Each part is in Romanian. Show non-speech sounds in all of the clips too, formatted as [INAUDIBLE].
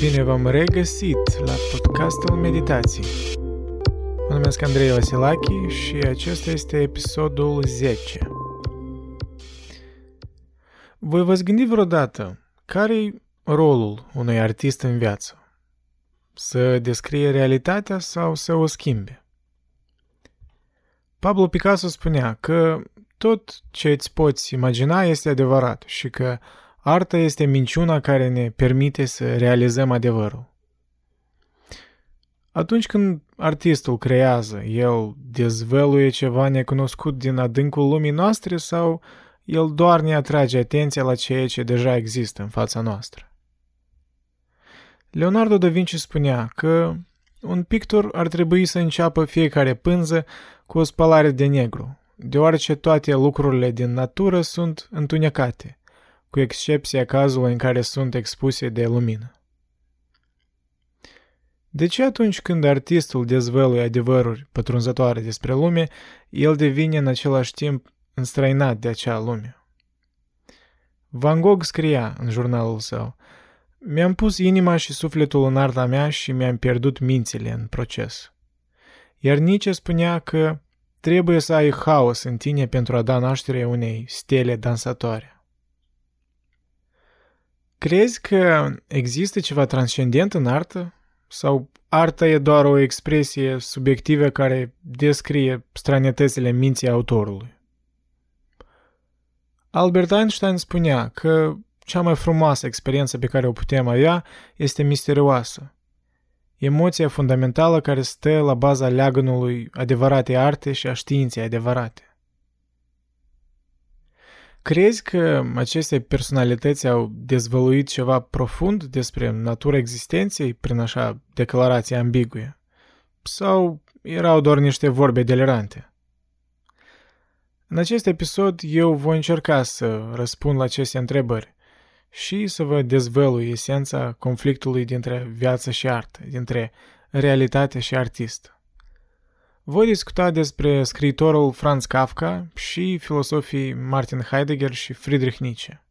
Bine v-am regăsit la podcastul Meditații. Mă numesc Andrei Vasilachi și acesta este episodul 10. Voi v-ați gândit vreodată care-i rolul unui artist în viață? Să descrie realitatea sau să o schimbe? Pablo Picasso spunea că tot ce îți poți imagina este adevărat și că Arta este minciuna care ne permite să realizăm adevărul. Atunci când artistul creează, el dezvăluie ceva necunoscut din adâncul lumii noastre sau el doar ne atrage atenția la ceea ce deja există în fața noastră. Leonardo da Vinci spunea că un pictor ar trebui să înceapă fiecare pânză cu o spălare de negru, deoarece toate lucrurile din natură sunt întunecate, cu excepția cazului în care sunt expuse de lumină. De ce atunci când artistul dezvăluie adevăruri pătrunzătoare despre lume, el devine în același timp înstrăinat de acea lume? Van Gogh scria în jurnalul său, Mi-am pus inima și sufletul în arta mea și mi-am pierdut mințile în proces. Iar Nietzsche spunea că trebuie să ai haos în tine pentru a da naștere unei stele dansatoare. Crezi că există ceva transcendent în artă? Sau arta e doar o expresie subiectivă care descrie stranietățile minții autorului? Albert Einstein spunea că cea mai frumoasă experiență pe care o putem avea este misterioasă. Emoția fundamentală care stă la baza leagănului adevărate arte și a științei adevărate. Crezi că aceste personalități au dezvăluit ceva profund despre natura existenței prin așa declarație ambiguă? Sau erau doar niște vorbe delirante? În acest episod eu voi încerca să răspund la aceste întrebări și să vă dezvălui esența conflictului dintre viață și artă, dintre realitate și artist. Voi discuta despre scriitorul Franz Kafka și filosofii Martin Heidegger și Friedrich Nietzsche.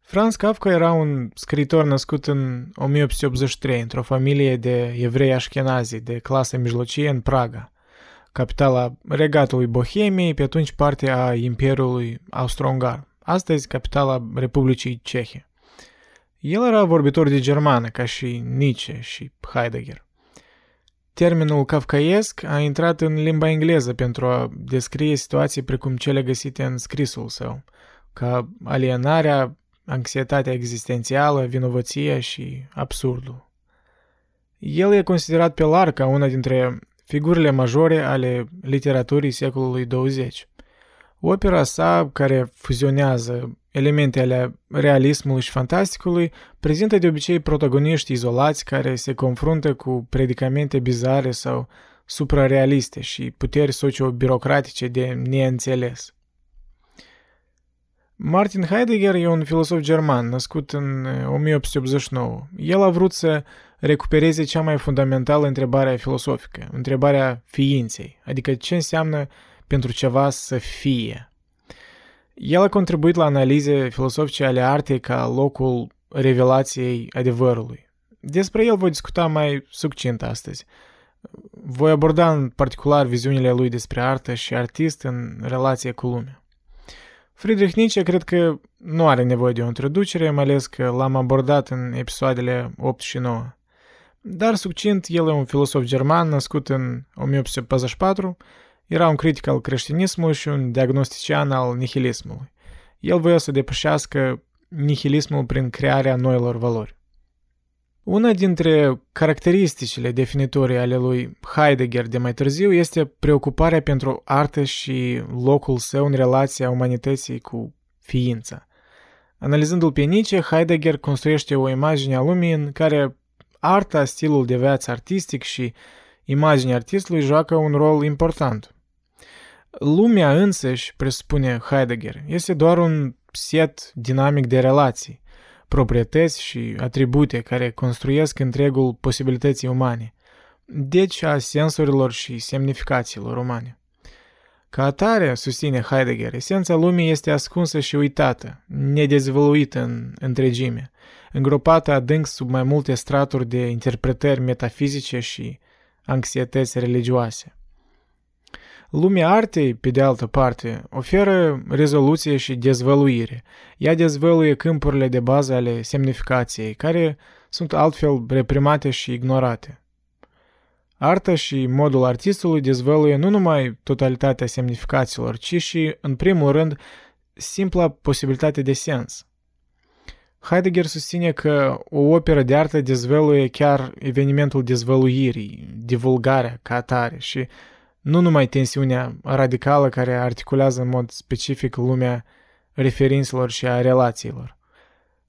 Franz Kafka era un scriitor născut în 1883 într-o familie de evrei așchenazi de clasă mijlocie în Praga, capitala regatului Bohemiei, pe atunci parte a Imperiului Austro-Ungar, astăzi capitala Republicii Cehe. El era vorbitor de germană, ca și Nietzsche și Heidegger. Termenul kafkaiesc a intrat în limba engleză pentru a descrie situații precum cele găsite în scrisul său, ca alienarea, anxietatea existențială, vinovăția și absurdul. El e considerat pe larg ca una dintre figurile majore ale literaturii secolului 20. Opera sa, care fuzionează elemente ale realismului și fantasticului, prezintă de obicei protagoniști izolați care se confruntă cu predicamente bizare sau suprarealiste și puteri socio-birocratice de neînțeles. Martin Heidegger e un filosof german născut în 1889. El a vrut să recupereze cea mai fundamentală întrebare filosofică, întrebarea ființei, adică ce înseamnă pentru ceva să fie. El a contribuit la analize filosofice ale artei ca locul revelației adevărului. Despre el voi discuta mai succint astăzi. Voi aborda în particular viziunile lui despre artă și artist în relație cu lumea. Friedrich Nietzsche cred că nu are nevoie de o introducere, mai ales că l-am abordat în episoadele 8 și 9. Dar succint, el e un filosof german născut în 1844 era un critic al creștinismului și un diagnostician al nihilismului. El voia să depășească nihilismul prin crearea noilor valori. Una dintre caracteristicile definitorii ale lui Heidegger de mai târziu este preocuparea pentru artă și locul său în relația umanității cu ființa. Analizându-l pe Nietzsche, Heidegger construiește o imagine a lumii în care arta, stilul de viață artistic și imaginea artistului joacă un rol important. Lumea însăși, presupune Heidegger, este doar un set dinamic de relații, proprietăți și atribute care construiesc întregul posibilității umane, deci a sensurilor și semnificațiilor umane. Ca atare, susține Heidegger, esența lumii este ascunsă și uitată, nedezvăluită în întregime, îngropată adânc sub mai multe straturi de interpretări metafizice și anxietăți religioase. Lumea artei, pe de altă parte, oferă rezoluție și dezvăluire. Ea dezvăluie câmpurile de bază ale semnificației, care sunt altfel reprimate și ignorate. Arta și modul artistului dezvăluie nu numai totalitatea semnificațiilor, ci și, în primul rând, simpla posibilitate de sens. Heidegger susține că o operă de artă dezvăluie chiar evenimentul dezvăluirii, divulgarea ca atare și nu numai tensiunea radicală care articulează în mod specific lumea referințelor și a relațiilor.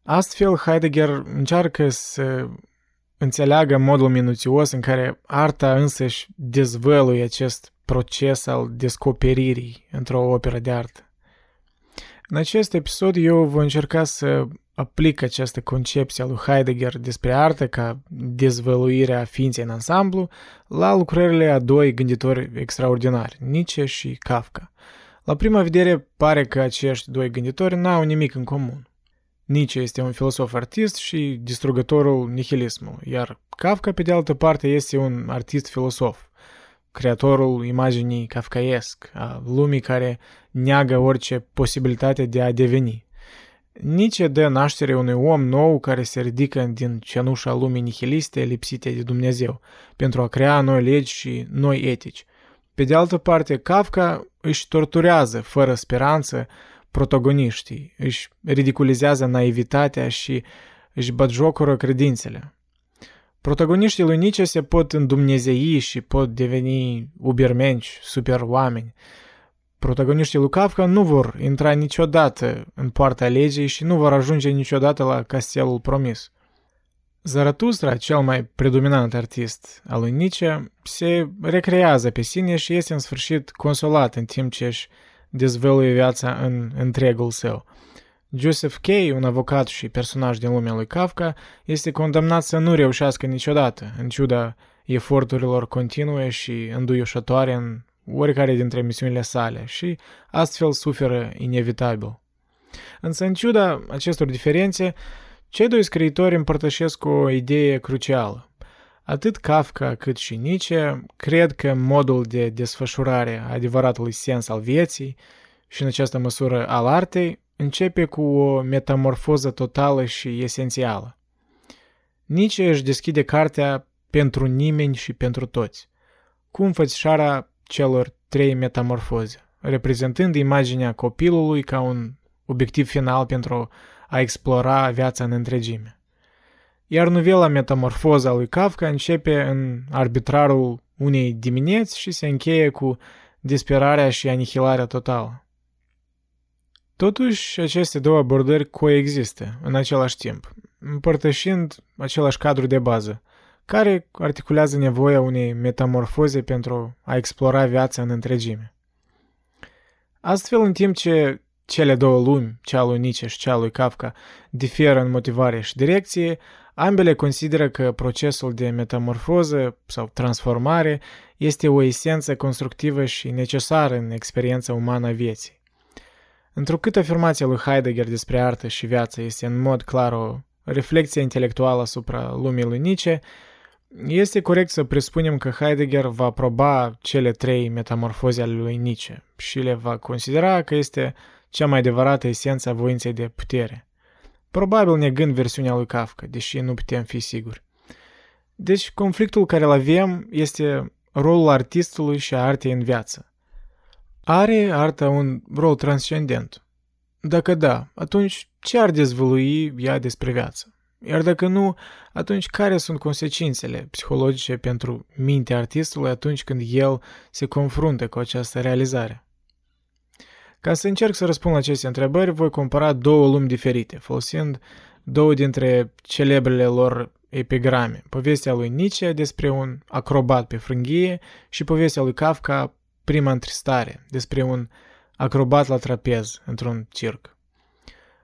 Astfel, Heidegger încearcă să înțeleagă modul minuțios în care arta însăși dezvăluie acest proces al descoperirii într-o operă de artă. În acest episod eu voi încerca să aplic această concepție a lui Heidegger despre artă ca dezvăluirea ființei în ansamblu la lucrările a doi gânditori extraordinari, Nietzsche și Kafka. La prima vedere pare că acești doi gânditori n-au nimic în comun. Nietzsche este un filosof artist și distrugătorul nihilismului, iar Kafka, pe de altă parte, este un artist filosof, creatorul imaginii kafkaesc, a lumii care neagă orice posibilitate de a deveni. Nietzsche dă naștere unui om nou care se ridică din cenușa lumii nihiliste lipsite de Dumnezeu, pentru a crea noi legi și noi etici. Pe de altă parte, Kafka își torturează, fără speranță, protagoniștii, își ridiculizează naivitatea și își batjocură credințele. Protagoniștii lui Nietzsche se pot îndumnezei și pot deveni ubermenci, super oameni. Protagoniștii lui Kafka nu vor intra niciodată în poarta legii și nu vor ajunge niciodată la castelul promis. Zaratustra, cel mai predominant artist al lui Nietzsche, se recrează pe sine și este în sfârșit consolat în timp ce își dezvăluie viața în întregul său. Joseph Kay, un avocat și personaj din lumea lui Kafka, este condamnat să nu reușească niciodată, în ciuda eforturilor continue și înduioșătoare în oricare dintre misiunile sale și astfel suferă inevitabil. Însă, în ciuda acestor diferențe, cei doi scriitori împărtășesc o idee crucială. Atât Kafka cât și Nietzsche cred că modul de desfășurare a adevăratului sens al vieții și în această măsură al artei începe cu o metamorfoză totală și esențială. Nietzsche își deschide cartea pentru nimeni și pentru toți, cu înfățișarea celor trei metamorfoze, reprezentând imaginea copilului ca un obiectiv final pentru a explora viața în întregime iar novela Metamorfoza lui Kafka începe în arbitrarul unei dimineți și se încheie cu disperarea și anihilarea totală. Totuși, aceste două abordări coexistă în același timp, împărtășind același cadru de bază, care articulează nevoia unei metamorfoze pentru a explora viața în întregime. Astfel, în timp ce cele două lumi, cea lui Nietzsche și cea lui Kafka, diferă în motivare și direcție, Ambele consideră că procesul de metamorfoză sau transformare este o esență constructivă și necesară în experiența umană a vieții. Întrucât afirmația lui Heidegger despre artă și viață este în mod clar o reflexie intelectuală asupra lumii lui Nietzsche, este corect să presupunem că Heidegger va aproba cele trei metamorfoze ale lui Nietzsche și le va considera că este cea mai adevărată esență a voinței de putere. Probabil negând versiunea lui Kafka, deși nu putem fi siguri. Deci, conflictul care îl avem este rolul artistului și a artei în viață. Are arta un rol transcendent? Dacă da, atunci ce ar dezvălui ea despre viață? Iar dacă nu, atunci care sunt consecințele psihologice pentru mintea artistului atunci când el se confruntă cu această realizare? Ca să încerc să răspund la aceste întrebări, voi compara două lumi diferite, folosind două dintre celebrele lor epigrame. Povestea lui Nietzsche despre un acrobat pe frânghie și povestea lui Kafka, Prima întristare, despre un acrobat la trapez într-un circ.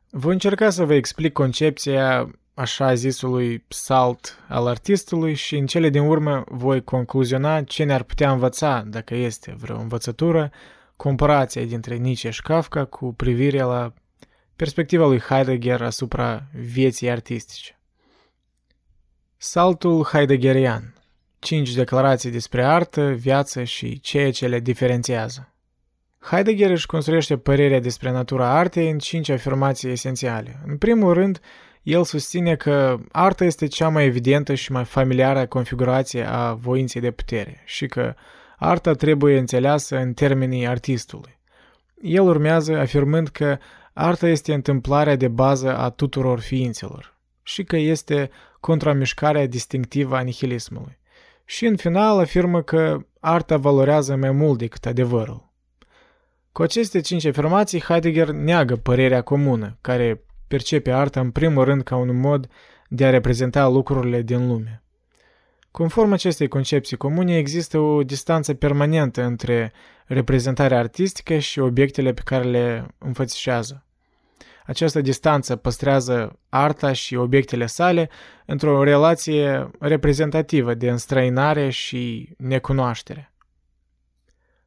Voi încerca să vă explic concepția așa zisului salt al artistului și în cele din urmă voi concluziona ce ne-ar putea învăța, dacă este vreo învățătură, comparația dintre Nietzsche și Kafka cu privire la perspectiva lui Heidegger asupra vieții artistice. Saltul heideggerian. Cinci declarații despre artă, viață și ceea ce le diferențiază. Heidegger își construiește părerea despre natura artei în cinci afirmații esențiale. În primul rând, el susține că arta este cea mai evidentă și mai familiară configurație a voinței de putere și că arta trebuie înțeleasă în termenii artistului. El urmează afirmând că arta este întâmplarea de bază a tuturor ființelor și că este contramișcarea distinctivă a nihilismului. Și în final afirmă că arta valorează mai mult decât adevărul. Cu aceste cinci afirmații, Heidegger neagă părerea comună, care percepe arta în primul rând ca un mod de a reprezenta lucrurile din lume. Conform acestei concepții comune, există o distanță permanentă între reprezentarea artistică și obiectele pe care le înfățișează. Această distanță păstrează arta și obiectele sale într-o relație reprezentativă de înstrăinare și necunoaștere.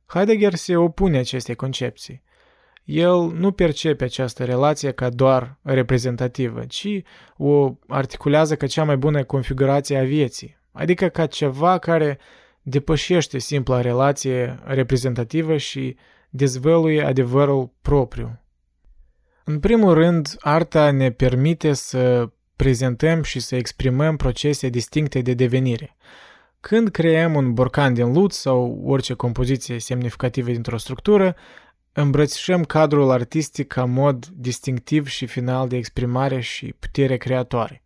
Heidegger se opune acestei concepții. El nu percepe această relație ca doar reprezentativă, ci o articulează ca cea mai bună configurație a vieții, adică ca ceva care depășește simpla relație reprezentativă și dezvăluie adevărul propriu. În primul rând, arta ne permite să prezentăm și să exprimăm procese distincte de devenire. Când creăm un borcan din lut sau orice compoziție semnificativă dintr-o structură, îmbrățișăm cadrul artistic ca mod distinctiv și final de exprimare și putere creatoare.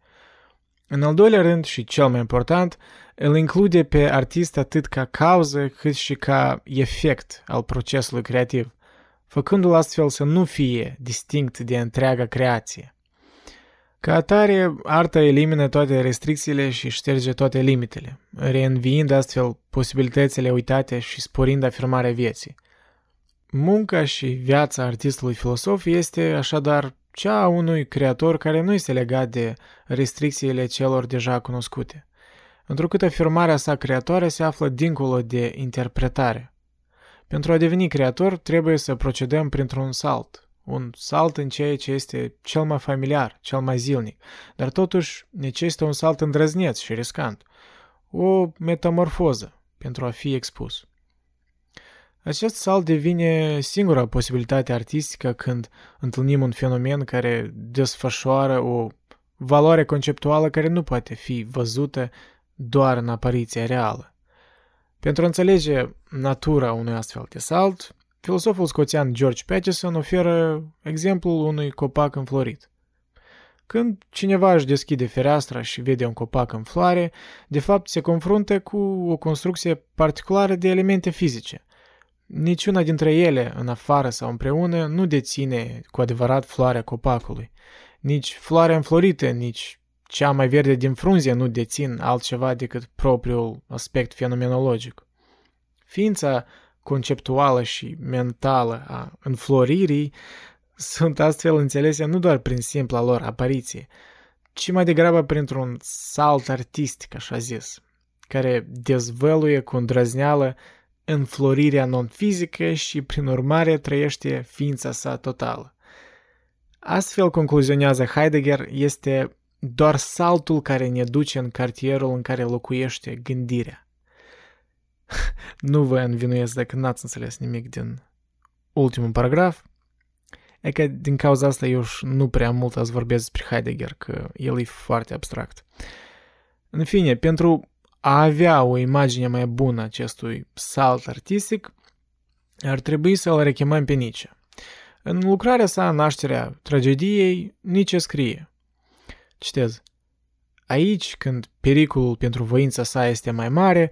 În al doilea rând și cel mai important, îl include pe artist atât ca cauză cât și ca efect al procesului creativ, făcându-l astfel să nu fie distinct de întreaga creație. Ca atare, arta elimină toate restricțiile și șterge toate limitele, reînviind astfel posibilitățile uitate și sporind afirmarea vieții. Munca și viața artistului filosof este așadar cea a unui creator care nu este legat de restricțiile celor deja cunoscute, întrucât afirmarea sa creatoare se află dincolo de interpretare. Pentru a deveni creator trebuie să procedăm printr-un salt, un salt în ceea ce este cel mai familiar, cel mai zilnic, dar totuși necesită un salt îndrăzneț și riscant, o metamorfoză pentru a fi expus. Acest salt devine singura posibilitate artistică când întâlnim un fenomen care desfășoară o valoare conceptuală care nu poate fi văzută doar în apariția reală. Pentru a înțelege natura unui astfel de salt, filosoful scoțian George Patterson oferă exemplul unui copac înflorit. Când cineva își deschide fereastra și vede un copac în floare, de fapt se confruntă cu o construcție particulară de elemente fizice. Niciuna dintre ele, în afară sau împreună, nu deține cu adevărat floarea copacului. Nici floarea înflorită, nici cea mai verde din frunze nu dețin altceva decât propriul aspect fenomenologic. Ființa conceptuală și mentală a înfloririi sunt astfel înțelese nu doar prin simpla lor apariție, ci mai degrabă printr-un salt artistic, așa zis, care dezvăluie cu îndrăzneală înflorirea non-fizică și, prin urmare, trăiește ființa sa totală. Astfel, concluzionează Heidegger, este doar saltul care ne duce în cartierul în care locuiește gândirea. [LAUGHS] nu vă învinuiesc dacă n-ați înțeles nimic din ultimul paragraf. E că din cauza asta eu nu prea mult ați vorbesc despre Heidegger, că el e foarte abstract. În fine, pentru a avea o imagine mai bună acestui salt artistic, ar trebui să-l rechemăm pe Nietzsche. În lucrarea sa Nașterea tragediei, Nietzsche scrie – Citez. Aici, când pericolul pentru voința sa este mai mare,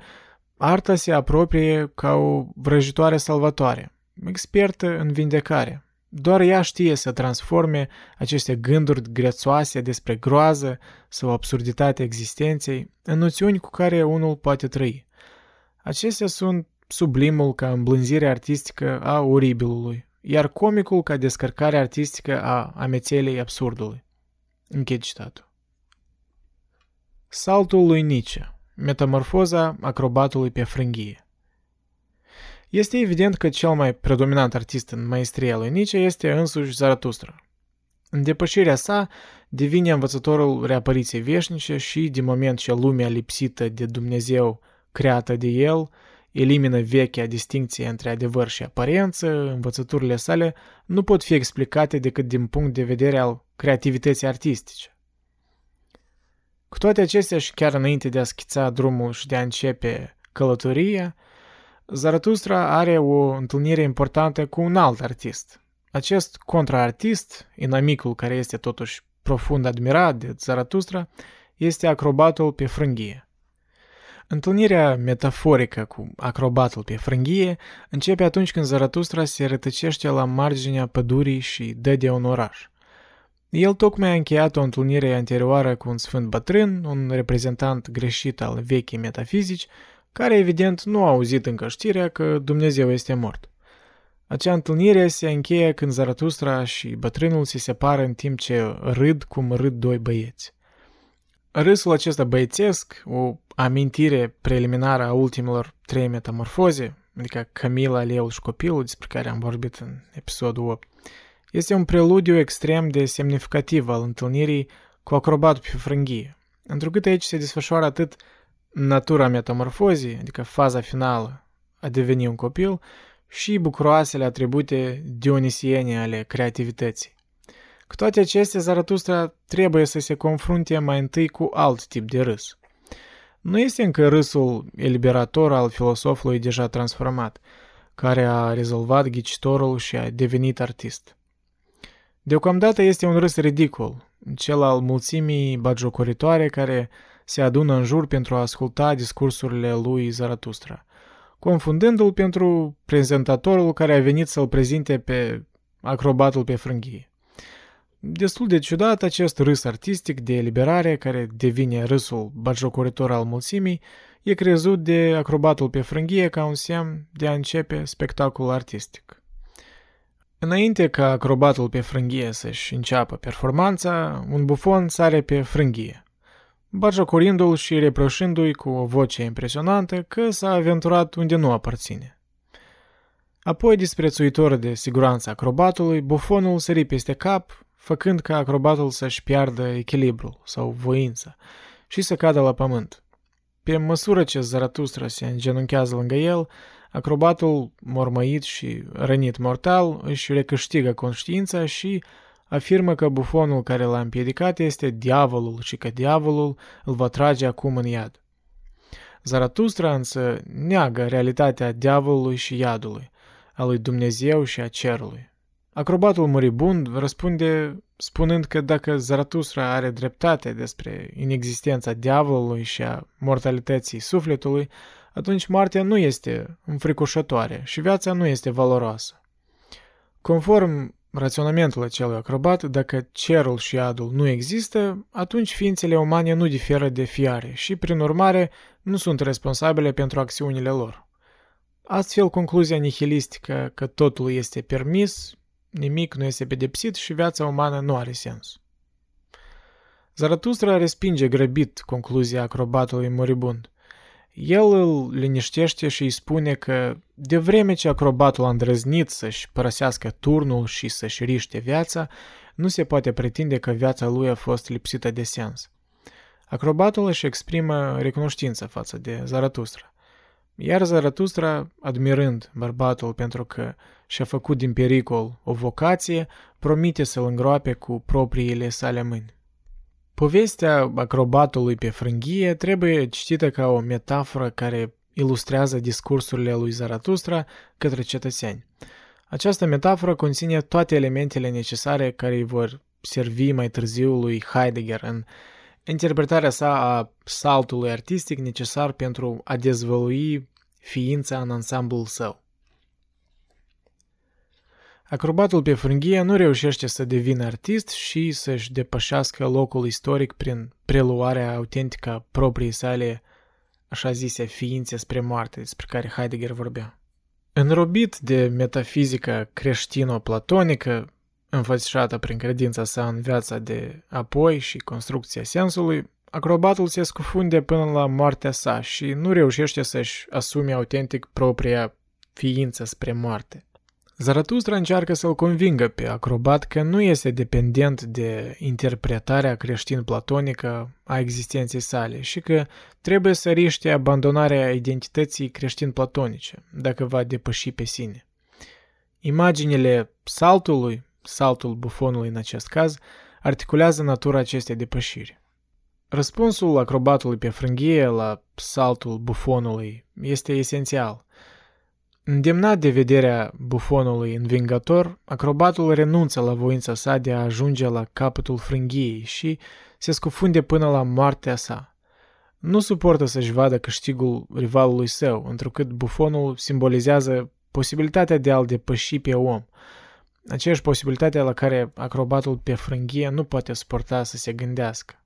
arta se apropie ca o vrăjitoare salvatoare, expertă în vindecare. Doar ea știe să transforme aceste gânduri grețoase despre groază sau absurditatea existenței în noțiuni cu care unul poate trăi. Acestea sunt sublimul ca îmblânzire artistică a oribilului, iar comicul ca descărcare artistică a amețelei absurdului. Închid citatul. Saltul lui Nietzsche. Metamorfoza acrobatului pe frânghie. Este evident că cel mai predominant artist în maestria lui Nietzsche este însuși Zaratustra. În depășirea sa devine învățătorul reapariției veșnice și, din moment ce lumea lipsită de Dumnezeu creată de el, elimină vechea distinție între adevăr și aparență, învățăturile sale nu pot fi explicate decât din punct de vedere al creativității artistice. Cu toate acestea și chiar înainte de a schița drumul și de a începe călătoria, Zaratustra are o întâlnire importantă cu un alt artist. Acest contraartist, inamicul care este totuși profund admirat de Zaratustra, este acrobatul pe frânghie. Întâlnirea metaforică cu acrobatul pe frânghie începe atunci când Zaratustra se rătăcește la marginea pădurii și dă de un oraș. El tocmai a încheiat o întâlnire anterioară cu un sfânt bătrân, un reprezentant greșit al vechii metafizici, care evident nu a auzit încă știrea că Dumnezeu este mort. Acea întâlnire se încheie când Zaratustra și bătrânul se separă în timp ce râd cum râd doi băieți. Râsul acesta băiețesc, o amintire preliminară a ultimelor trei metamorfoze, adică Camila, Leul și copilul, despre care am vorbit în episodul 8, este un preludiu extrem de semnificativ al întâlnirii cu acrobatul pe frânghie, întrucât aici se desfășoară atât natura metamorfozii, adică faza finală a deveni un copil, și bucuroasele atribute dionisiene ale creativității. Cu toate acestea, Zaratustra trebuie să se confrunte mai întâi cu alt tip de râs. Nu este încă râsul eliberator al filosofului deja transformat, care a rezolvat ghicitorul și a devenit artist. Deocamdată este un râs ridicol, cel al mulțimii bagiocoritoare care se adună în jur pentru a asculta discursurile lui Zaratustra, confundându-l pentru prezentatorul care a venit să-l prezinte pe acrobatul pe frânghie. Destul de ciudat acest râs artistic de eliberare, care devine râsul batjocoritor al mulțimii, e crezut de acrobatul pe frânghie ca un semn de a începe spectacolul artistic. Înainte ca acrobatul pe frânghie să-și înceapă performanța, un bufon sare pe frânghie, batjocorindu-l și reproșându-i cu o voce impresionantă că s-a aventurat unde nu aparține. Apoi, disprețuitor de siguranța acrobatului, bufonul sări peste cap, făcând ca acrobatul să-și piardă echilibrul sau voința și să cadă la pământ. Pe măsură ce Zaratustra se îngenunchează lângă el, acrobatul, mormăit și rănit mortal, își recâștigă conștiința și afirmă că bufonul care l-a împiedicat este diavolul și că diavolul îl va trage acum în iad. Zaratustra însă neagă realitatea diavolului și iadului, a lui Dumnezeu și a cerului. Acrobatul moribund răspunde spunând că dacă Zaratustra are dreptate despre inexistența diavolului și a mortalității sufletului, atunci moartea nu este înfricoșătoare și viața nu este valoroasă. Conform raționamentul acelui acrobat, dacă cerul și adul nu există, atunci ființele umane nu diferă de fiare și, prin urmare, nu sunt responsabile pentru acțiunile lor. Astfel, concluzia nihilistică că totul este permis nimic nu este pedepsit și viața umană nu are sens. Zaratustra respinge grăbit concluzia acrobatului moribund. El îl liniștește și îi spune că, de vreme ce acrobatul a îndrăznit să-și părăsească turnul și să-și riște viața, nu se poate pretinde că viața lui a fost lipsită de sens. Acrobatul își exprimă recunoștință față de Zaratustra. Iar Zaratustra, admirând bărbatul pentru că și-a făcut din pericol o vocație, promite să-l îngroape cu propriile sale mâini. Povestea acrobatului pe frânghie trebuie citită ca o metaforă care ilustrează discursurile lui Zaratustra către cetățeni. Această metaforă conține toate elementele necesare care îi vor servi mai târziu lui Heidegger în interpretarea sa a saltului artistic necesar pentru a dezvălui ființa în ansamblul său. Acrobatul pe frânghie nu reușește să devină artist și să-și depășească locul istoric prin preluarea autentică a propriei sale, așa zise, ființe spre moarte, despre care Heidegger vorbea. Înrobit de metafizica creștino-platonică, înfățișată prin credința sa în viața de apoi și construcția sensului, acrobatul se scufunde până la moartea sa și nu reușește să-și asume autentic propria ființă spre moarte. Zaratustra încearcă să-l convingă pe acrobat că nu este dependent de interpretarea creștin-platonică a existenței sale și că trebuie să riște abandonarea identității creștin-platonice, dacă va depăși pe sine. Imaginile saltului, saltul bufonului în acest caz, articulează natura acestei depășiri. Răspunsul acrobatului pe frânghie la saltul bufonului este esențial. Îndemnat de vederea bufonului învingător, acrobatul renunță la voința sa de a ajunge la capătul frânghiei și se scufunde până la moartea sa. Nu suportă să-și vadă câștigul rivalului său, întrucât bufonul simbolizează posibilitatea de a-l depăși pe om, aceeași posibilitate la care acrobatul pe frânghie nu poate suporta să se gândească.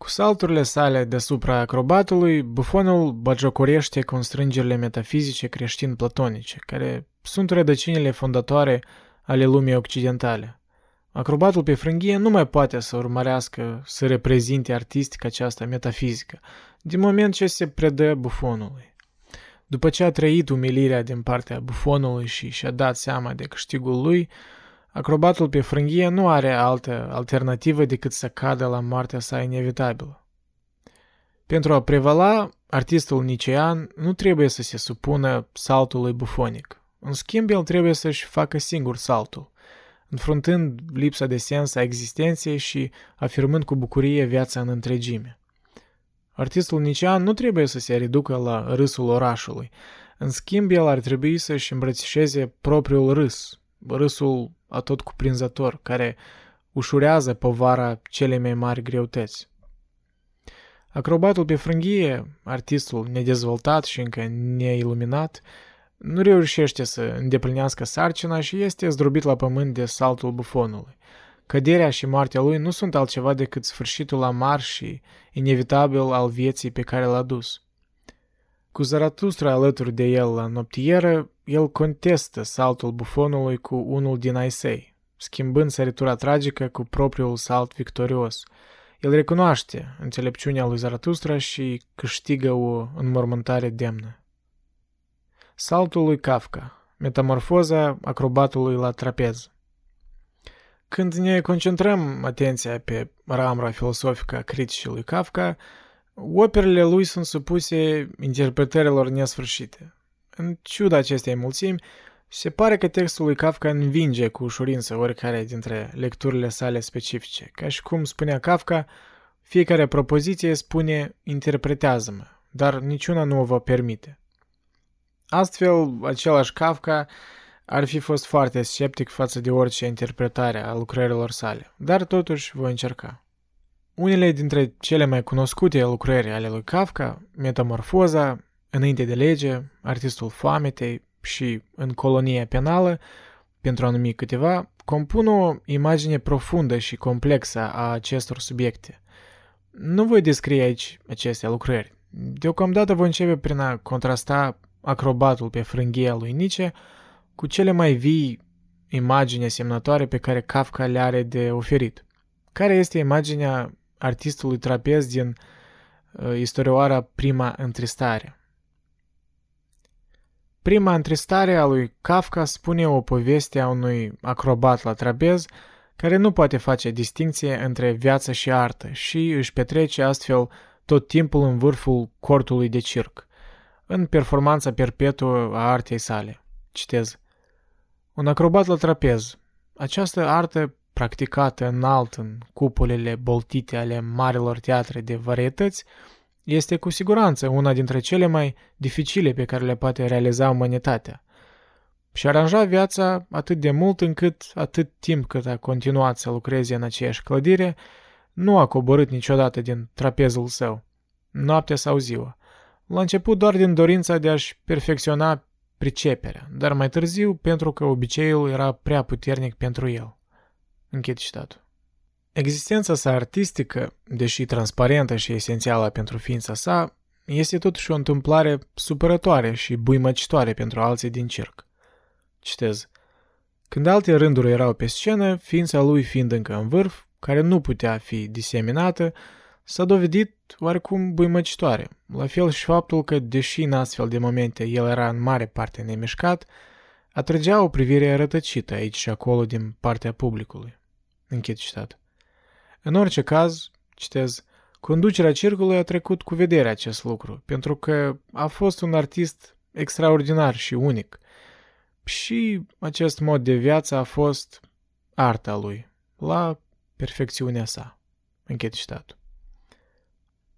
Cu salturile sale deasupra acrobatului, bufonul bagiocorește constrângerile metafizice creștin-platonice, care sunt rădăcinile fondatoare ale lumii occidentale. Acrobatul pe frânghie nu mai poate să urmărească, să reprezinte artistic această metafizică, din moment ce se predă bufonului. După ce a trăit umilirea din partea bufonului și și-a dat seama de câștigul lui, acrobatul pe frânghie nu are altă alternativă decât să cadă la moartea sa inevitabilă. Pentru a prevala, artistul nicean nu trebuie să se supună saltului bufonic. În schimb, el trebuie să-și facă singur saltul, înfruntând lipsa de sens a existenței și afirmând cu bucurie viața în întregime. Artistul nicean nu trebuie să se reducă la râsul orașului. În schimb, el ar trebui să-și îmbrățișeze propriul râs, râsul atot cuprinzător, care ușurează povara cele mai mari greutăți. Acrobatul pe frânghie, artistul nedezvoltat și încă neiluminat, nu reușește să îndeplinească sarcina și este zdrobit la pământ de saltul bufonului. Căderea și moartea lui nu sunt altceva decât sfârșitul amar și inevitabil al vieții pe care l-a dus. Cu Zaratustra alături de el la noptieră, el contestă saltul bufonului cu unul din ai săi, schimbând săritura tragică cu propriul salt victorios. El recunoaște înțelepciunea lui Zaratustra și câștigă o înmormântare demnă. Saltul lui Kafka, metamorfoza acrobatului la trapez. Când ne concentrăm atenția pe ramura filosofică a criticii lui Kafka, operele lui sunt supuse interpretărilor nesfârșite. În ciuda acestei mulțimi, se pare că textul lui Kafka învinge cu ușurință oricare dintre lecturile sale specifice. Ca și cum spunea Kafka, fiecare propoziție spune interpretează-mă, dar niciuna nu o vă permite. Astfel, același Kafka ar fi fost foarte sceptic față de orice interpretare a lucrărilor sale, dar totuși voi încerca. Unele dintre cele mai cunoscute lucrări ale lui Kafka, Metamorfoza, Înainte de lege, Artistul foametei și În colonia penală, pentru a numi câteva, compun o imagine profundă și complexă a acestor subiecte. Nu voi descrie aici aceste lucrări. Deocamdată voi începe prin a contrasta acrobatul pe frânghia lui Nietzsche cu cele mai vii imagini asemnătoare pe care Kafka le are de oferit. Care este imaginea artistului trapez din uh, istorioara Prima Întristare? Prima întristare a lui Kafka spune o poveste a unui acrobat la trapez care nu poate face distinție între viață și artă și își petrece astfel tot timpul în vârful cortului de circ, în performanța perpetuă a artei sale. Citez. Un acrobat la trapez. Această artă practicată înalt în cupolele boltite ale marilor teatre de varietăți este cu siguranță una dintre cele mai dificile pe care le poate realiza umanitatea. Și aranja viața atât de mult încât, atât timp cât a continuat să lucreze în aceeași clădire, nu a coborât niciodată din trapezul său, noaptea sau ziua. La început doar din dorința de a-și perfecționa priceperea, dar mai târziu pentru că obiceiul era prea puternic pentru el. Închid citatul. Existența sa artistică, deși transparentă și esențială pentru ființa sa, este totuși o întâmplare supărătoare și buimăcitoare pentru alții din circ. Citez. Când alte rânduri erau pe scenă, ființa lui fiind încă în vârf, care nu putea fi diseminată, s-a dovedit oarecum buimăcitoare, la fel și faptul că, deși în astfel de momente el era în mare parte nemișcat, atrăgea o privire rătăcită aici și acolo din partea publicului. Închid citat. În orice caz, citez, conducerea circului a trecut cu vedere acest lucru, pentru că a fost un artist extraordinar și unic. Și acest mod de viață a fost arta lui, la perfecțiunea sa. Închid citatul.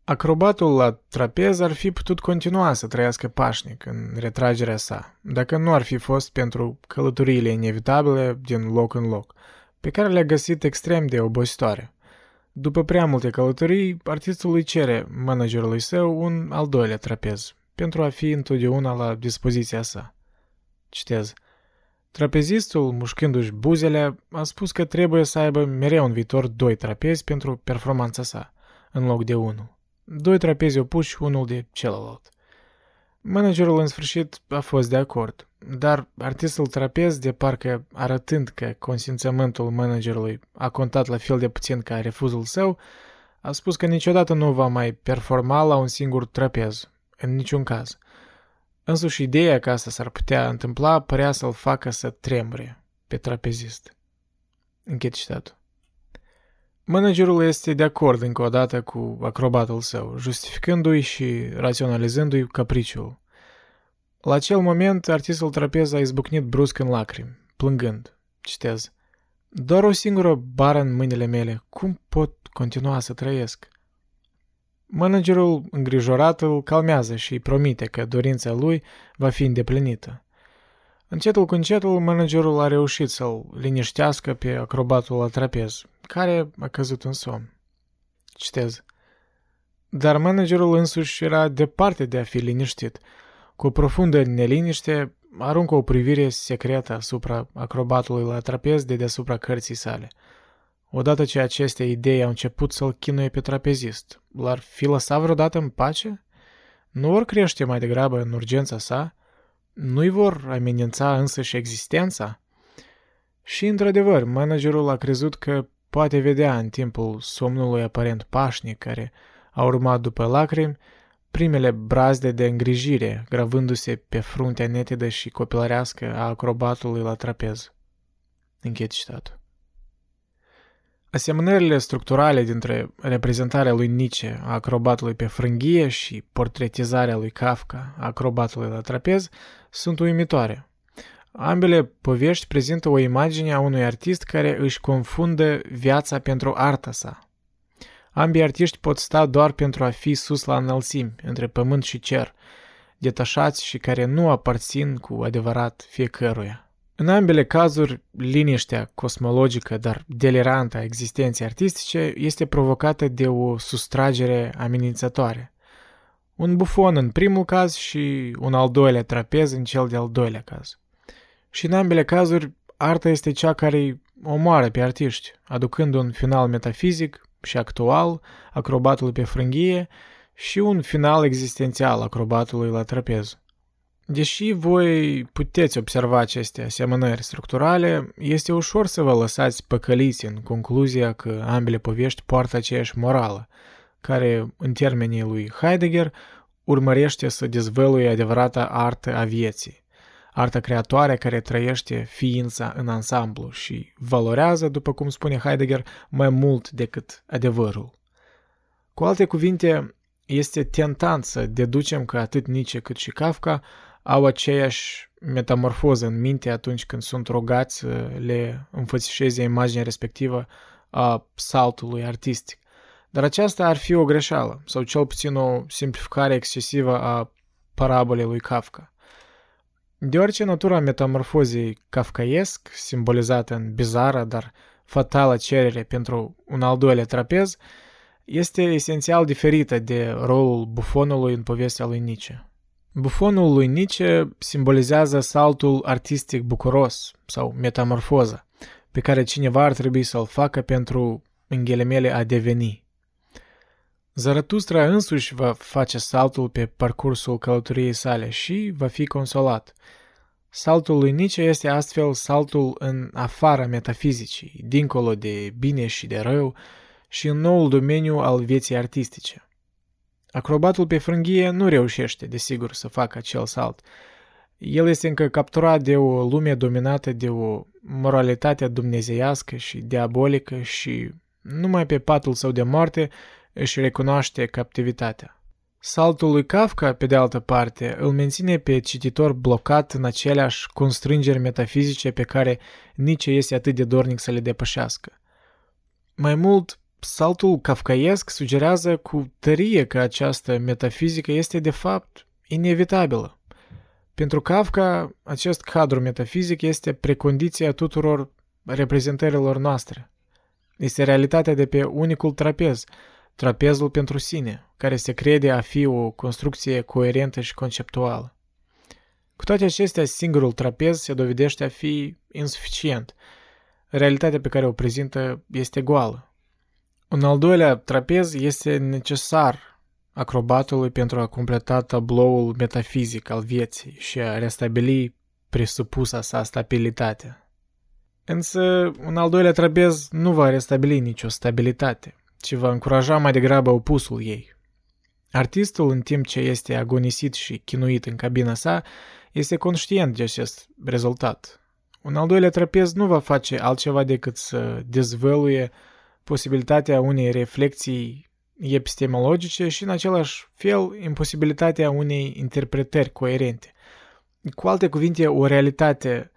Acrobatul la trapez ar fi putut continua să trăiască pașnic în retragerea sa, dacă nu ar fi fost pentru călătoriile inevitabile din loc în loc, pe care le-a găsit extrem de obositoare. După prea multe călătorii, artistul îi cere managerului său un al doilea trapez, pentru a fi întotdeauna la dispoziția sa. Citez. Trapezistul, mușcându-și buzele, a spus că trebuie să aibă mereu în viitor doi trapezi pentru performanța sa, în loc de unul. Doi trapezi opuși unul de celălalt. Managerul în sfârșit a fost de acord, dar artistul trapez, de parcă arătând că consimțământul managerului a contat la fel de puțin ca refuzul său, a spus că niciodată nu va mai performa la un singur trapez, în niciun caz. Însuși ideea că asta s-ar putea întâmpla părea să-l facă să tremure pe trapezist. Închid citatul. Managerul este de acord încă o dată cu acrobatul său, justificându-i și raționalizându-i capriciul. La acel moment, artistul trapez a izbucnit brusc în lacrimi, plângând. Citez. Doar o singură bară în mâinile mele. Cum pot continua să trăiesc? Managerul îngrijorat îl calmează și îi promite că dorința lui va fi îndeplinită. Încetul cu încetul, managerul a reușit să-l liniștească pe acrobatul la trapez, care a căzut în somn. Citez. Dar managerul însuși era departe de a fi liniștit. Cu o profundă neliniște, aruncă o privire secretă asupra acrobatului la trapez de deasupra cărții sale. Odată ce aceste idei au început să-l chinuie pe trapezist, l-ar fi lăsat vreodată în pace? Nu vor crește mai degrabă în urgența sa? Nu-i vor amenința însă și existența? Și, într-adevăr, managerul a crezut că poate vedea în timpul somnului aparent pașnic care a urmat după lacrimi primele brazde de îngrijire gravându-se pe fruntea netedă și copilărească a acrobatului la trapez. Închid citatul. Asemănările structurale dintre reprezentarea lui Nietzsche a acrobatului pe frânghie și portretizarea lui Kafka a acrobatului la trapez sunt uimitoare. Ambele povești prezintă o imagine a unui artist care își confundă viața pentru arta sa. Ambii artiști pot sta doar pentru a fi sus la înălțimi, între pământ și cer, detașați și care nu aparțin cu adevărat fiecăruia. În ambele cazuri, liniștea cosmologică, dar delirantă a existenței artistice este provocată de o sustragere amenințătoare. Un bufon în primul caz și un al doilea trapez în cel de-al doilea caz. Și în ambele cazuri, arta este cea care îi omoară pe artiști, aducând un final metafizic și actual acrobatului pe frânghie și un final existențial acrobatului la trapez. Deși voi puteți observa aceste asemănări structurale, este ușor să vă lăsați păcăliți în concluzia că ambele povești poartă aceeași morală, care, în termenii lui Heidegger, urmărește să dezvăluie adevărata artă a vieții, arta creatoare care trăiește ființa în ansamblu și valorează, după cum spune Heidegger, mai mult decât adevărul. Cu alte cuvinte, este tentant să deducem că atât Nietzsche cât și Kafka au aceeași metamorfoză în minte atunci când sunt rugați să le înfățișeze imaginea respectivă a saltului artistic. Dar aceasta ar fi o greșeală, sau cel puțin o simplificare excesivă a parabolei lui Kafka. Deoarece natura metamorfozei kafkaiesc, simbolizată în bizară, dar fatală cerere pentru un al doilea trapez, este esențial diferită de rolul bufonului în povestea lui Nietzsche. Bufonul lui Nietzsche simbolizează saltul artistic bucuros sau metamorfoză, pe care cineva ar trebui să-l facă pentru, în ghilimele, a deveni. Zaratustra însuși va face saltul pe parcursul călătoriei sale și va fi consolat. Saltul lui Nietzsche este astfel saltul în afara metafizicii, dincolo de bine și de rău, și în noul domeniu al vieții artistice. Acrobatul pe frânghie nu reușește, desigur, să facă acel salt. El este încă capturat de o lume dominată de o moralitate dumnezeiască și diabolică și numai pe patul său de moarte își recunoaște captivitatea. Saltul lui Kafka, pe de altă parte, îl menține pe cititor blocat în aceleași constrângeri metafizice pe care nici este atât de dornic să le depășească. Mai mult, saltul kafkaiesc sugerează cu tărie că această metafizică este de fapt inevitabilă. Pentru Kafka, acest cadru metafizic este precondiția tuturor reprezentărilor noastre. Este realitatea de pe unicul trapez, trapezul pentru sine, care se crede a fi o construcție coerentă și conceptuală. Cu toate acestea, singurul trapez se dovedește a fi insuficient. Realitatea pe care o prezintă este goală. Un al doilea trapez este necesar acrobatului pentru a completa tabloul metafizic al vieții și a restabili presupusa sa stabilitate. Însă, un al doilea trapez nu va restabili nicio stabilitate, ci va încuraja mai degrabă opusul ei. Artistul, în timp ce este agonisit și chinuit în cabina sa, este conștient de acest rezultat. Un al doilea trapez nu va face altceva decât să dezvăluie posibilitatea unei reflexii epistemologice și, în același fel, imposibilitatea unei interpretări coerente. Cu alte cuvinte, o realitate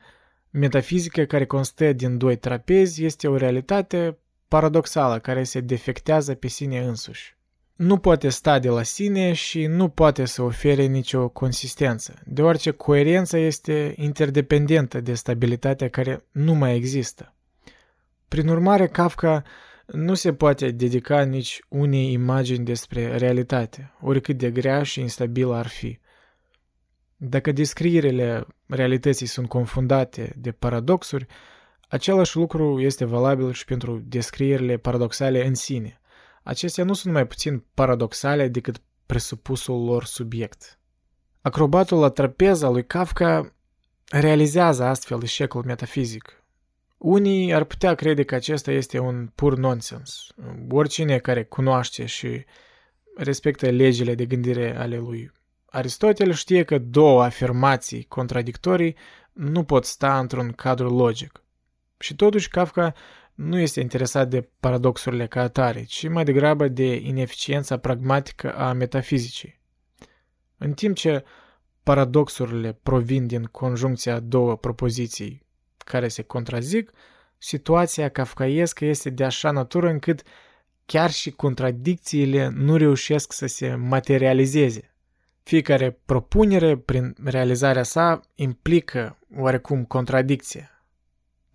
metafizică care constă din doi trapezi este o realitate paradoxală care se defectează pe sine însuși. Nu poate sta de la sine și nu poate să ofere nicio consistență, deoarece coerența este interdependentă de stabilitatea care nu mai există. Prin urmare, Kafka nu se poate dedica nici unei imagini despre realitate, oricât de grea și instabilă ar fi. Dacă descrierile realității sunt confundate de paradoxuri, același lucru este valabil și pentru descrierile paradoxale în sine. Acestea nu sunt mai puțin paradoxale decât presupusul lor subiect. Acrobatul la trapeza lui Kafka realizează astfel eșecul metafizic, unii ar putea crede că acesta este un pur nonsens. Oricine care cunoaște și respectă legile de gândire ale lui Aristotel știe că două afirmații contradictorii nu pot sta într-un cadru logic. Și totuși Kafka nu este interesat de paradoxurile ca atare, ci mai degrabă de ineficiența pragmatică a metafizicii. În timp ce paradoxurile provin din conjuncția două propoziții care se contrazic, situația kafkaiescă este de așa natură încât chiar și contradicțiile nu reușesc să se materializeze. Fiecare propunere, prin realizarea sa, implică oarecum contradicție.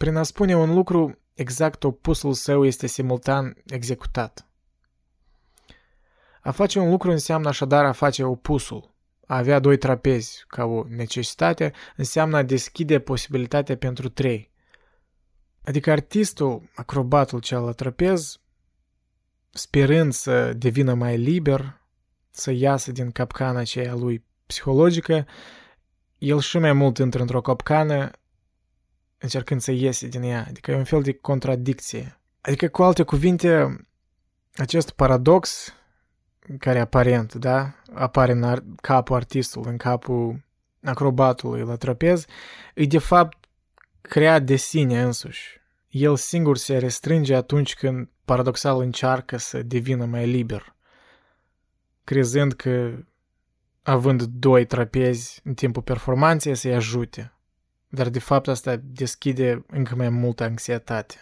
Prin a spune un lucru, exact opusul său este simultan executat. A face un lucru înseamnă așadar a face opusul. A avea doi trapezi ca o necesitate înseamnă a deschide posibilitatea pentru trei. Adică artistul, acrobatul cel la trapez, sperând să devină mai liber, să iasă din capcana aceea lui psihologică, el și mai mult intră într-o capcană încercând să iese din ea. Adică e un fel de contradicție. Adică, cu alte cuvinte, acest paradox care aparent, da, apare în ar- capul artistului, în capul acrobatului la trapez, e de fapt creat de sine însuși. El singur se restrânge atunci când paradoxal încearcă să devină mai liber, crezând că având doi trapezi în timpul performanței să-i ajute. Dar de fapt asta deschide încă mai multă anxietate.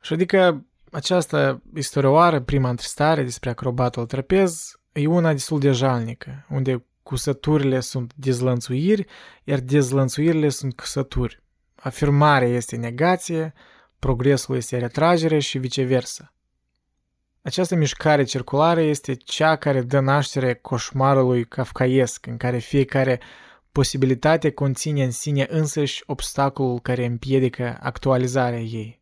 Și adică această istorioară, prima întristare despre acrobatul trapez, e una destul de jalnică, unde cusăturile sunt dezlănțuiri, iar dezlănțuirile sunt cusături. Afirmarea este negație, progresul este retragere și viceversa. Această mișcare circulară este cea care dă naștere coșmarului kafkaiesc, în care fiecare posibilitate conține în sine însăși obstacolul care împiedică actualizarea ei.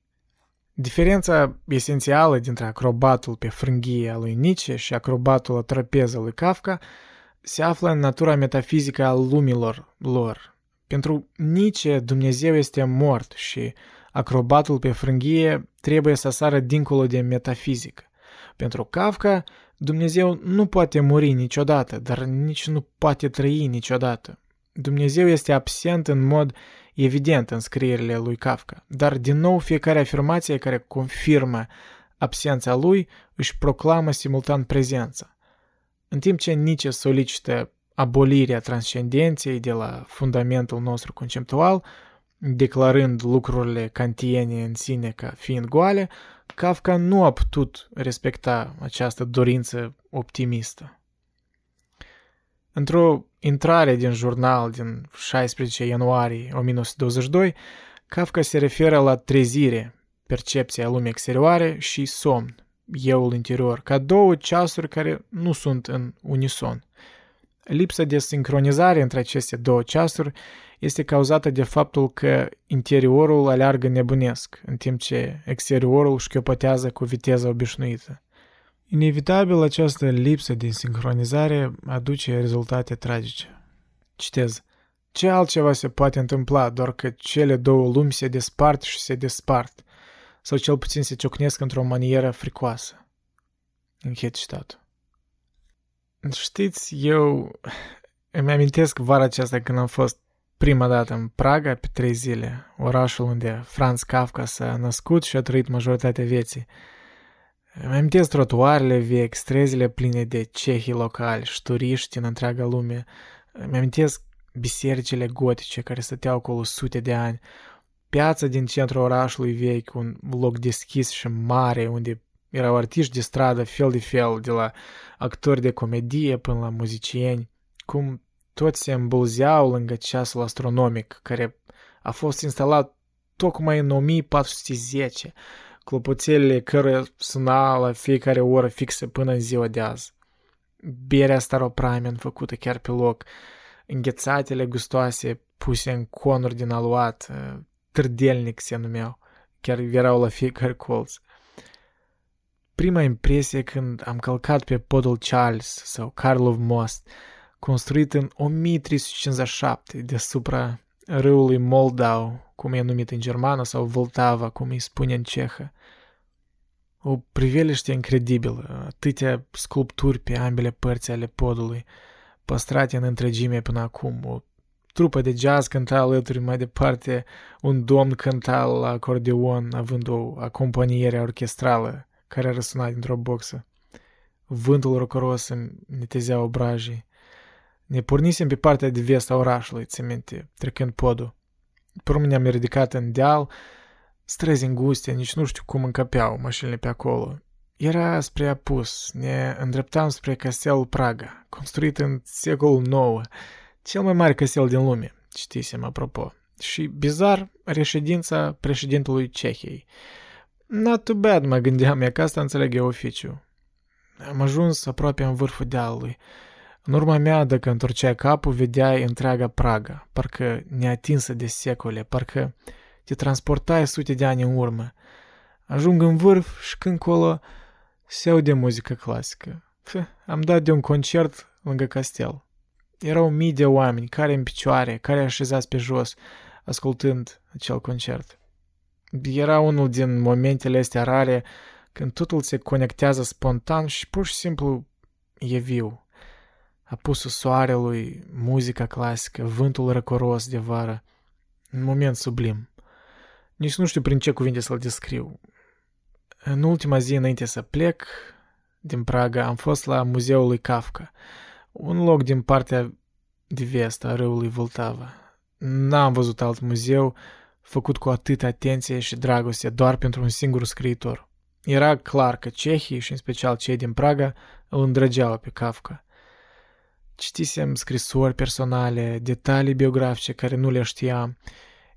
Diferența esențială dintre acrobatul pe frânghie al lui Nietzsche și acrobatul la trapeză lui Kafka se află în natura metafizică a lumilor lor. Pentru Nietzsche, Dumnezeu este mort și acrobatul pe frânghie trebuie să sară dincolo de metafizică. Pentru Kafka, Dumnezeu nu poate muri niciodată, dar nici nu poate trăi niciodată. Dumnezeu este absent în mod evident în scrierile lui Kafka, dar din nou fiecare afirmație care confirmă absența lui își proclamă simultan prezența. În timp ce Nietzsche solicită abolirea transcendenței de la fundamentul nostru conceptual, declarând lucrurile kantiene în sine ca fiind goale, Kafka nu a putut respecta această dorință optimistă. Într-o intrare din jurnal din 16 ianuarie 1922, Kafka se referă la trezire, percepția lumii exterioare și somn, euul interior, ca două ceasuri care nu sunt în unison. Lipsa de sincronizare între aceste două ceasuri este cauzată de faptul că interiorul aleargă nebunesc, în timp ce exteriorul șchiopătează cu viteză obișnuită. Inevitabil această lipsă de sincronizare aduce rezultate tragice. Citez. Ce altceva se poate întâmpla doar că cele două lumi se despart și se despart, sau cel puțin se ciocnesc într-o manieră fricoasă. Închid citatul. Știți, eu îmi amintesc vara aceasta când am fost prima dată în Praga pe trei zile, orașul unde Franz Kafka s-a născut și a trăit majoritatea vieții. Îmi amintesc trotuarele vechi, străzile pline de cehii locali și șturiști în întreaga lume. Îmi amintesc bisericile gotice care stăteau acolo sute de ani, piața din centrul orașului vechi, un loc deschis și mare unde erau artiști de stradă fel de fel, de la actori de comedie până la muzicieni, cum toți se îmbulzeau lângă ceasul astronomic, care a fost instalat tocmai în 1410, clopoțelele căruia suna la fiecare oră fixă până în ziua de azi. Berea staropramen făcută chiar pe loc, înghețatele gustoase puse în conuri din aluat, târdelnic se numeau, chiar erau la fiecare colț. Prima impresie când am călcat pe podul Charles sau Karlov Most, construit în 1357 deasupra râului Moldau, cum e numit în germană, sau Voltava, cum îi spune în cehă. O priveliște incredibilă, atâtea sculpturi pe ambele părți ale podului, păstrate în întregime până acum, o trupă de jazz cânta alături mai departe, un domn cânta la acordeon, având o acompaniere orchestrală care răsuna dintr-o boxă. Vântul rocoros îmi netezea obrajii. Ne pornisem pe partea de vest a orașului, ți minte, trecând podul. Pe urmă ne-am ridicat în deal, străzi înguste, nici nu știu cum încăpeau mașinile pe acolo. Era spre apus, ne îndreptam spre castelul Praga, construit în secolul IX, cel mai mare castel din lume, citisem apropo. Și, bizar, reședința președintelui Cehiei. Not too bad, mă gândeam, e că asta înțelege oficiu. Am ajuns aproape în vârful dealului. În urma mea, dacă întorceai capul, vedeai întreaga Praga, parcă neatinsă de secole, parcă te transportai sute de ani în urmă. Ajung în vârf și când colo se aude muzică clasică. Pf, am dat de un concert lângă castel. Erau mii de oameni, care în picioare, care așezați pe jos, ascultând acel concert. Era unul din momentele astea rare când totul se conectează spontan și pur și simplu e viu. Apusul soarelui, muzica clasică, vântul răcoros de vară. Un moment sublim. Nici nu știu prin ce cuvinte să-l descriu. În ultima zi înainte să plec din Praga am fost la muzeul lui Kafka, un loc din partea de vest a râului Vltava. N-am văzut alt muzeu făcut cu atâta atenție și dragoste doar pentru un singur scriitor. Era clar că cehii și în special cei din Praga îl îndrăgeau pe Kafka. Citisem scrisori personale, detalii biografice care nu le știam.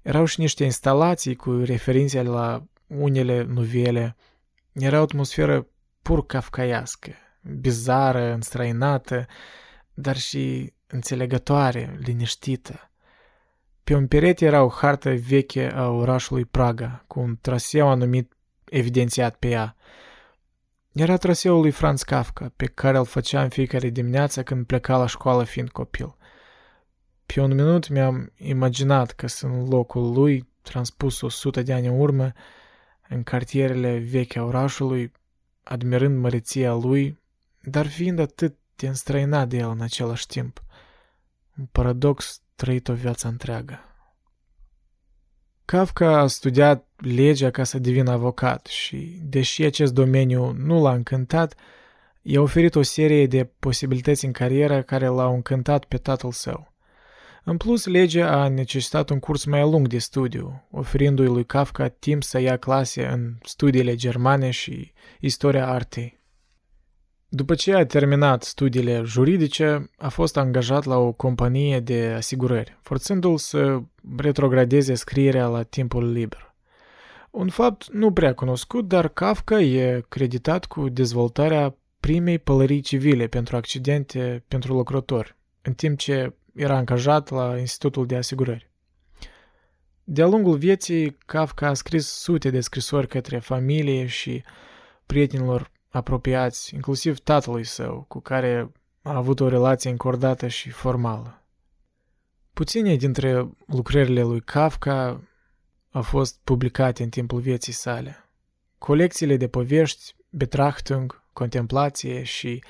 Erau și niște instalații cu referințe la unele novele. Era o atmosferă pur kafkaiască, bizară, înstrăinată, dar și înțelegătoare, liniștită. Pe un perete era o hartă veche a orașului Praga, cu un traseu anumit evidențiat pe ea. Era traseul lui Franz Kafka, pe care îl făcea în fiecare dimineață când pleca la școală fiind copil. Pe un minut mi-am imaginat că sunt în locul lui, transpus o sută de ani în urmă, în cartierele vechi a orașului, admirând măreția lui, dar fiind atât de înstrăinat de el în același timp. Un paradox trăit o viață întreagă. Kafka a studiat legea ca să devină avocat și, deși acest domeniu nu l-a încântat, i-a oferit o serie de posibilități în carieră care l-au încântat pe tatăl său. În plus, legea a necesitat un curs mai lung de studiu, oferindu-i lui Kafka timp să ia clase în studiile germane și istoria artei. După ce a terminat studiile juridice, a fost angajat la o companie de asigurări, forțându-l să retrogradeze scrierea la timpul liber. Un fapt nu prea cunoscut, dar Kafka e creditat cu dezvoltarea primei pălării civile pentru accidente pentru lucrători, în timp ce era angajat la Institutul de Asigurări. De-a lungul vieții, Kafka a scris sute de scrisori către familie și prietenilor apropiați, inclusiv tatălui său, cu care a avut o relație încordată și formală. Puține dintre lucrările lui Kafka au fost publicate în timpul vieții sale. Colecțiile de povești, Betrachtung, Contemplație și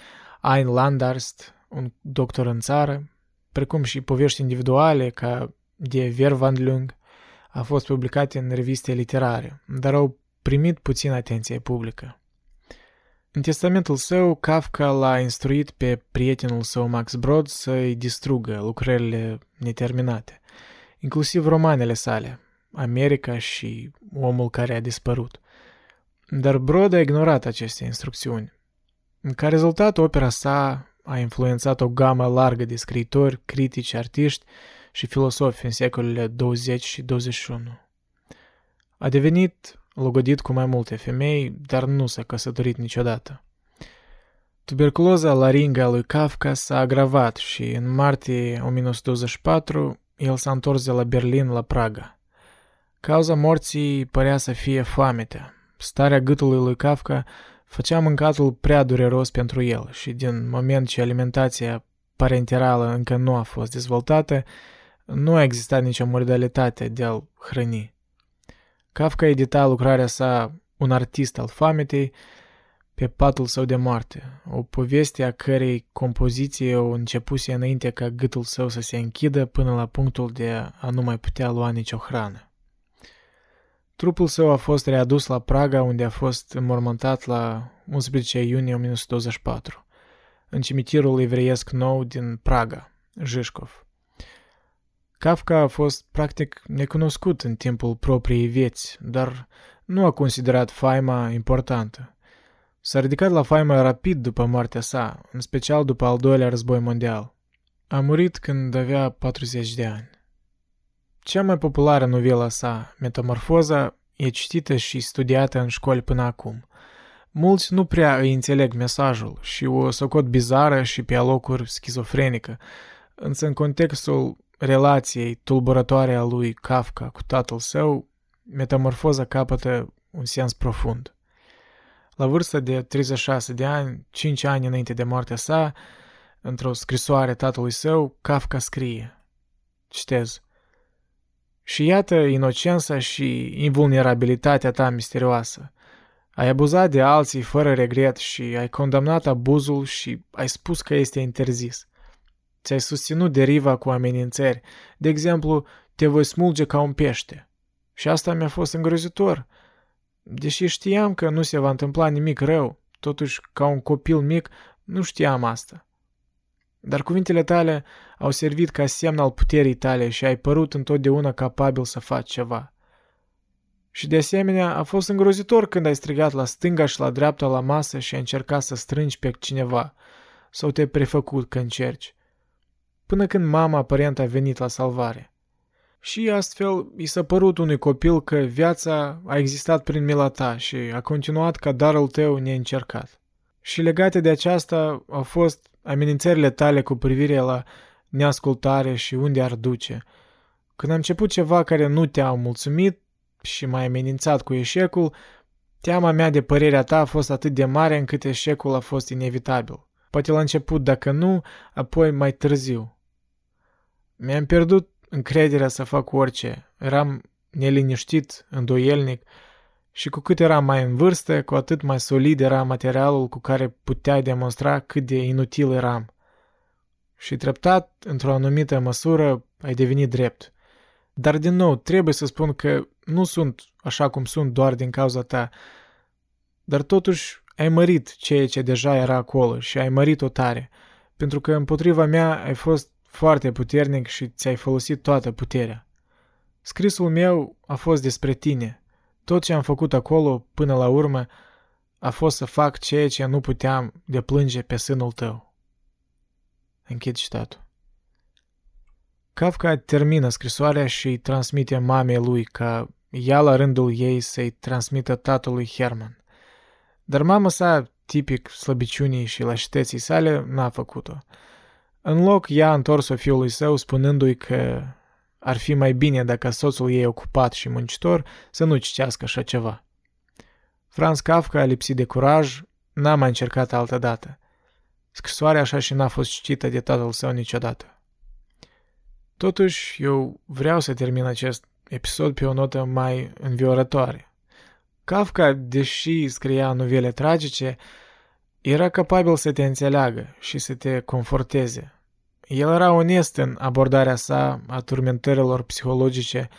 Ein Landarst, un doctor în țară, precum și povești individuale ca de Verwandlung, a fost publicate în reviste literare, dar au primit puțin atenție publică. În testamentul său, Kafka l-a instruit pe prietenul său Max Brod să-i distrugă lucrările neterminate, inclusiv romanele sale, America și Omul care a dispărut. Dar Brod a ignorat aceste instrucțiuni. Ca rezultat, opera sa a influențat o gamă largă de scriitori, critici, artiști și filosofi în secolele 20 și 21. A devenit logodit cu mai multe femei, dar nu s-a căsătorit niciodată. Tuberculoza laringă a lui Kafka s-a agravat și în martie 1924 el s-a întors de la Berlin la Praga. Cauza morții părea să fie foametea. Starea gâtului lui Kafka făcea mâncatul prea dureros pentru el și din moment ce alimentația parenterală încă nu a fost dezvoltată, nu a existat nicio modalitate de a-l hrăni. Kafka edita lucrarea sa Un artist al foametei pe patul său de moarte, o poveste a cărei compoziție o începuse înainte ca gâtul său să se închidă până la punctul de a nu mai putea lua nicio hrană. Trupul său a fost readus la Praga, unde a fost înmormântat la 11 iunie 1924, în cimitirul evreiesc nou din Praga, Jishkov. Kafka a fost practic necunoscut în timpul propriei vieți, dar nu a considerat faima importantă. S-a ridicat la faima rapid după moartea sa, în special după al doilea război mondial. A murit când avea 40 de ani. Cea mai populară novelă sa, Metamorfoza, e citită și studiată în școli până acum. Mulți nu prea îi înțeleg mesajul și o socot bizară și pe alocuri schizofrenică, însă în contextul relației tulburătoare a lui Kafka cu tatăl său, metamorfoza capătă un sens profund. La vârsta de 36 de ani, 5 ani înainte de moartea sa, într-o scrisoare tatălui său, Kafka scrie, citez, Și iată inocența și invulnerabilitatea ta misterioasă. Ai abuzat de alții fără regret și ai condamnat abuzul și ai spus că este interzis. Ți-ai susținut deriva cu amenințări. De exemplu, te voi smulge ca un pește. Și asta mi-a fost îngrozitor. Deși știam că nu se va întâmpla nimic rău, totuși, ca un copil mic, nu știam asta. Dar cuvintele tale au servit ca semn al puterii tale și ai părut întotdeauna capabil să faci ceva. Și de asemenea, a fost îngrozitor când ai strigat la stânga și la dreapta la masă și ai încercat să strângi pe cineva, sau te-ai prefăcut că încerci până când mama aparent a venit la salvare. Și astfel i s-a părut unui copil că viața a existat prin mila ta și a continuat ca darul tău neîncercat. Și legate de aceasta au fost amenințările tale cu privire la neascultare și unde ar duce. Când a început ceva care nu te-a mulțumit și m-ai amenințat cu eșecul, teama mea de părerea ta a fost atât de mare încât eșecul a fost inevitabil. Poate la început, dacă nu, apoi mai târziu. Mi-am pierdut încrederea să fac orice. Eram neliniștit, îndoielnic, și cu cât era mai în vârstă, cu atât mai solid era materialul cu care puteai demonstra cât de inutil eram. Și treptat, într-o anumită măsură, ai devenit drept. Dar din nou, trebuie să spun că nu sunt așa cum sunt doar din cauza ta, dar totuși ai mărit ceea ce deja era acolo și ai mărit-o tare, pentru că împotriva mea ai fost foarte puternic și ți-ai folosit toată puterea. Scrisul meu a fost despre tine. Tot ce am făcut acolo, până la urmă, a fost să fac ceea ce nu puteam de plânge pe sânul tău. Închid citatul. Kafka termină scrisoarea și îi transmite mamei lui ca ea la rândul ei să-i transmită tatălui Herman. Dar mama sa, tipic slăbiciunii și lașiteții sale, n-a făcut-o. În loc, ea a întors-o fiului său spunându-i că ar fi mai bine dacă soțul ei ocupat și muncitor să nu citească așa ceva. Franz Kafka, lipsit de curaj, n-a mai încercat altă dată. Scrisoarea așa și n-a fost citită de tatăl său niciodată. Totuși, eu vreau să termin acest episod pe o notă mai înviorătoare. Kafka, deși scria novele tragice, era capabil să te înțeleagă și să te conforteze. El era onest în abordarea sa a turmentărilor psihologice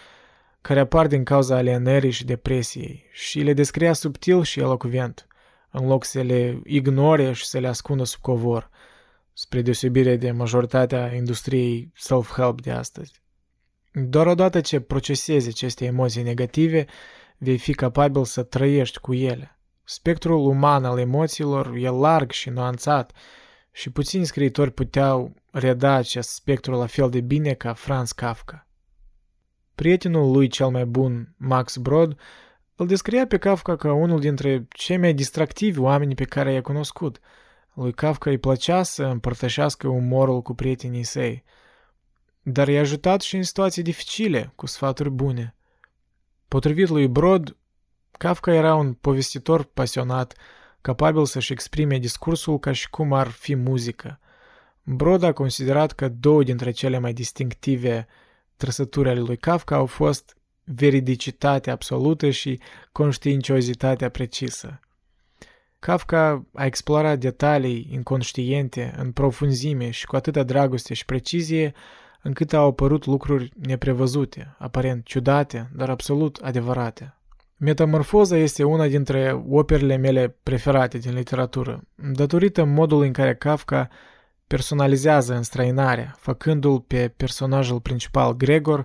care apar din cauza alienării și depresiei și le descria subtil și elocvent, în loc să le ignore și să le ascundă sub covor, spre deosebire de majoritatea industriei self-help de astăzi. Doar odată ce procesezi aceste emoții negative, vei fi capabil să trăiești cu ele. Spectrul uman al emoțiilor e larg și nuanțat și puțini scriitori puteau reda acest spectru la fel de bine ca Franz Kafka. Prietenul lui cel mai bun, Max Brod, îl descria pe Kafka ca unul dintre cei mai distractivi oameni pe care i-a cunoscut. Lui Kafka îi plăcea să împărtășească umorul cu prietenii săi, dar i-a ajutat și în situații dificile, cu sfaturi bune. Potrivit lui Brod, Kafka era un povestitor pasionat, capabil să-și exprime discursul ca și cum ar fi muzică. Brod a considerat că două dintre cele mai distinctive trăsături ale lui Kafka au fost veridicitatea absolută și conștiinciozitatea precisă. Kafka a explorat detalii inconștiente în profunzime și cu atâta dragoste și precizie, încât au apărut lucruri neprevăzute, aparent ciudate, dar absolut adevărate. Metamorfoza este una dintre operele mele preferate din literatură, datorită modului în care Kafka personalizează înstrăinarea, făcându-l pe personajul principal Gregor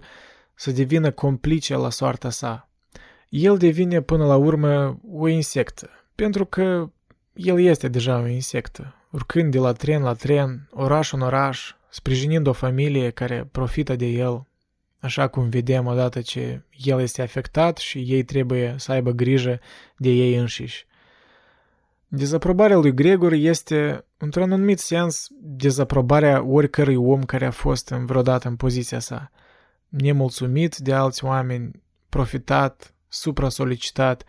să devină complice la soarta sa. El devine până la urmă o insectă, pentru că el este deja o insectă, urcând de la tren la tren, oraș în oraș, sprijinind o familie care profită de el, așa cum vedem odată ce el este afectat și ei trebuie să aibă grijă de ei înșiși. Dezaprobarea lui Gregor este, într-un anumit sens, dezaprobarea oricărui om care a fost în vreodată în poziția sa. Nemulțumit de alți oameni, profitat, supra-solicitat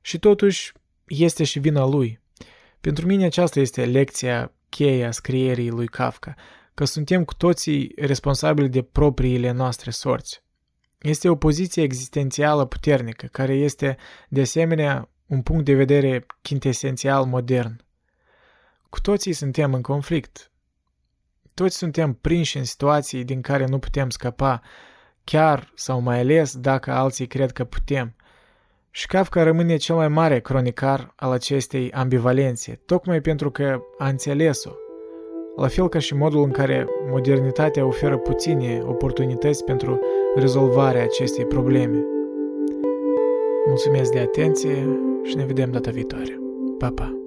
și totuși este și vina lui. Pentru mine aceasta este lecția cheia a scrierii lui Kafka, că suntem cu toții responsabili de propriile noastre sorți. Este o poziție existențială puternică, care este, de asemenea, un punct de vedere quintesențial modern. Cu toții suntem în conflict. Toți suntem prinși în situații din care nu putem scăpa, chiar sau mai ales dacă alții cred că putem. Și Kafka rămâne cel mai mare cronicar al acestei ambivalențe, tocmai pentru că a înțeles-o. La fel ca și modul în care modernitatea oferă puține oportunități pentru rezolvarea acestei probleme. Mulțumesc de atenție și ne vedem data viitoare. Pa, pa!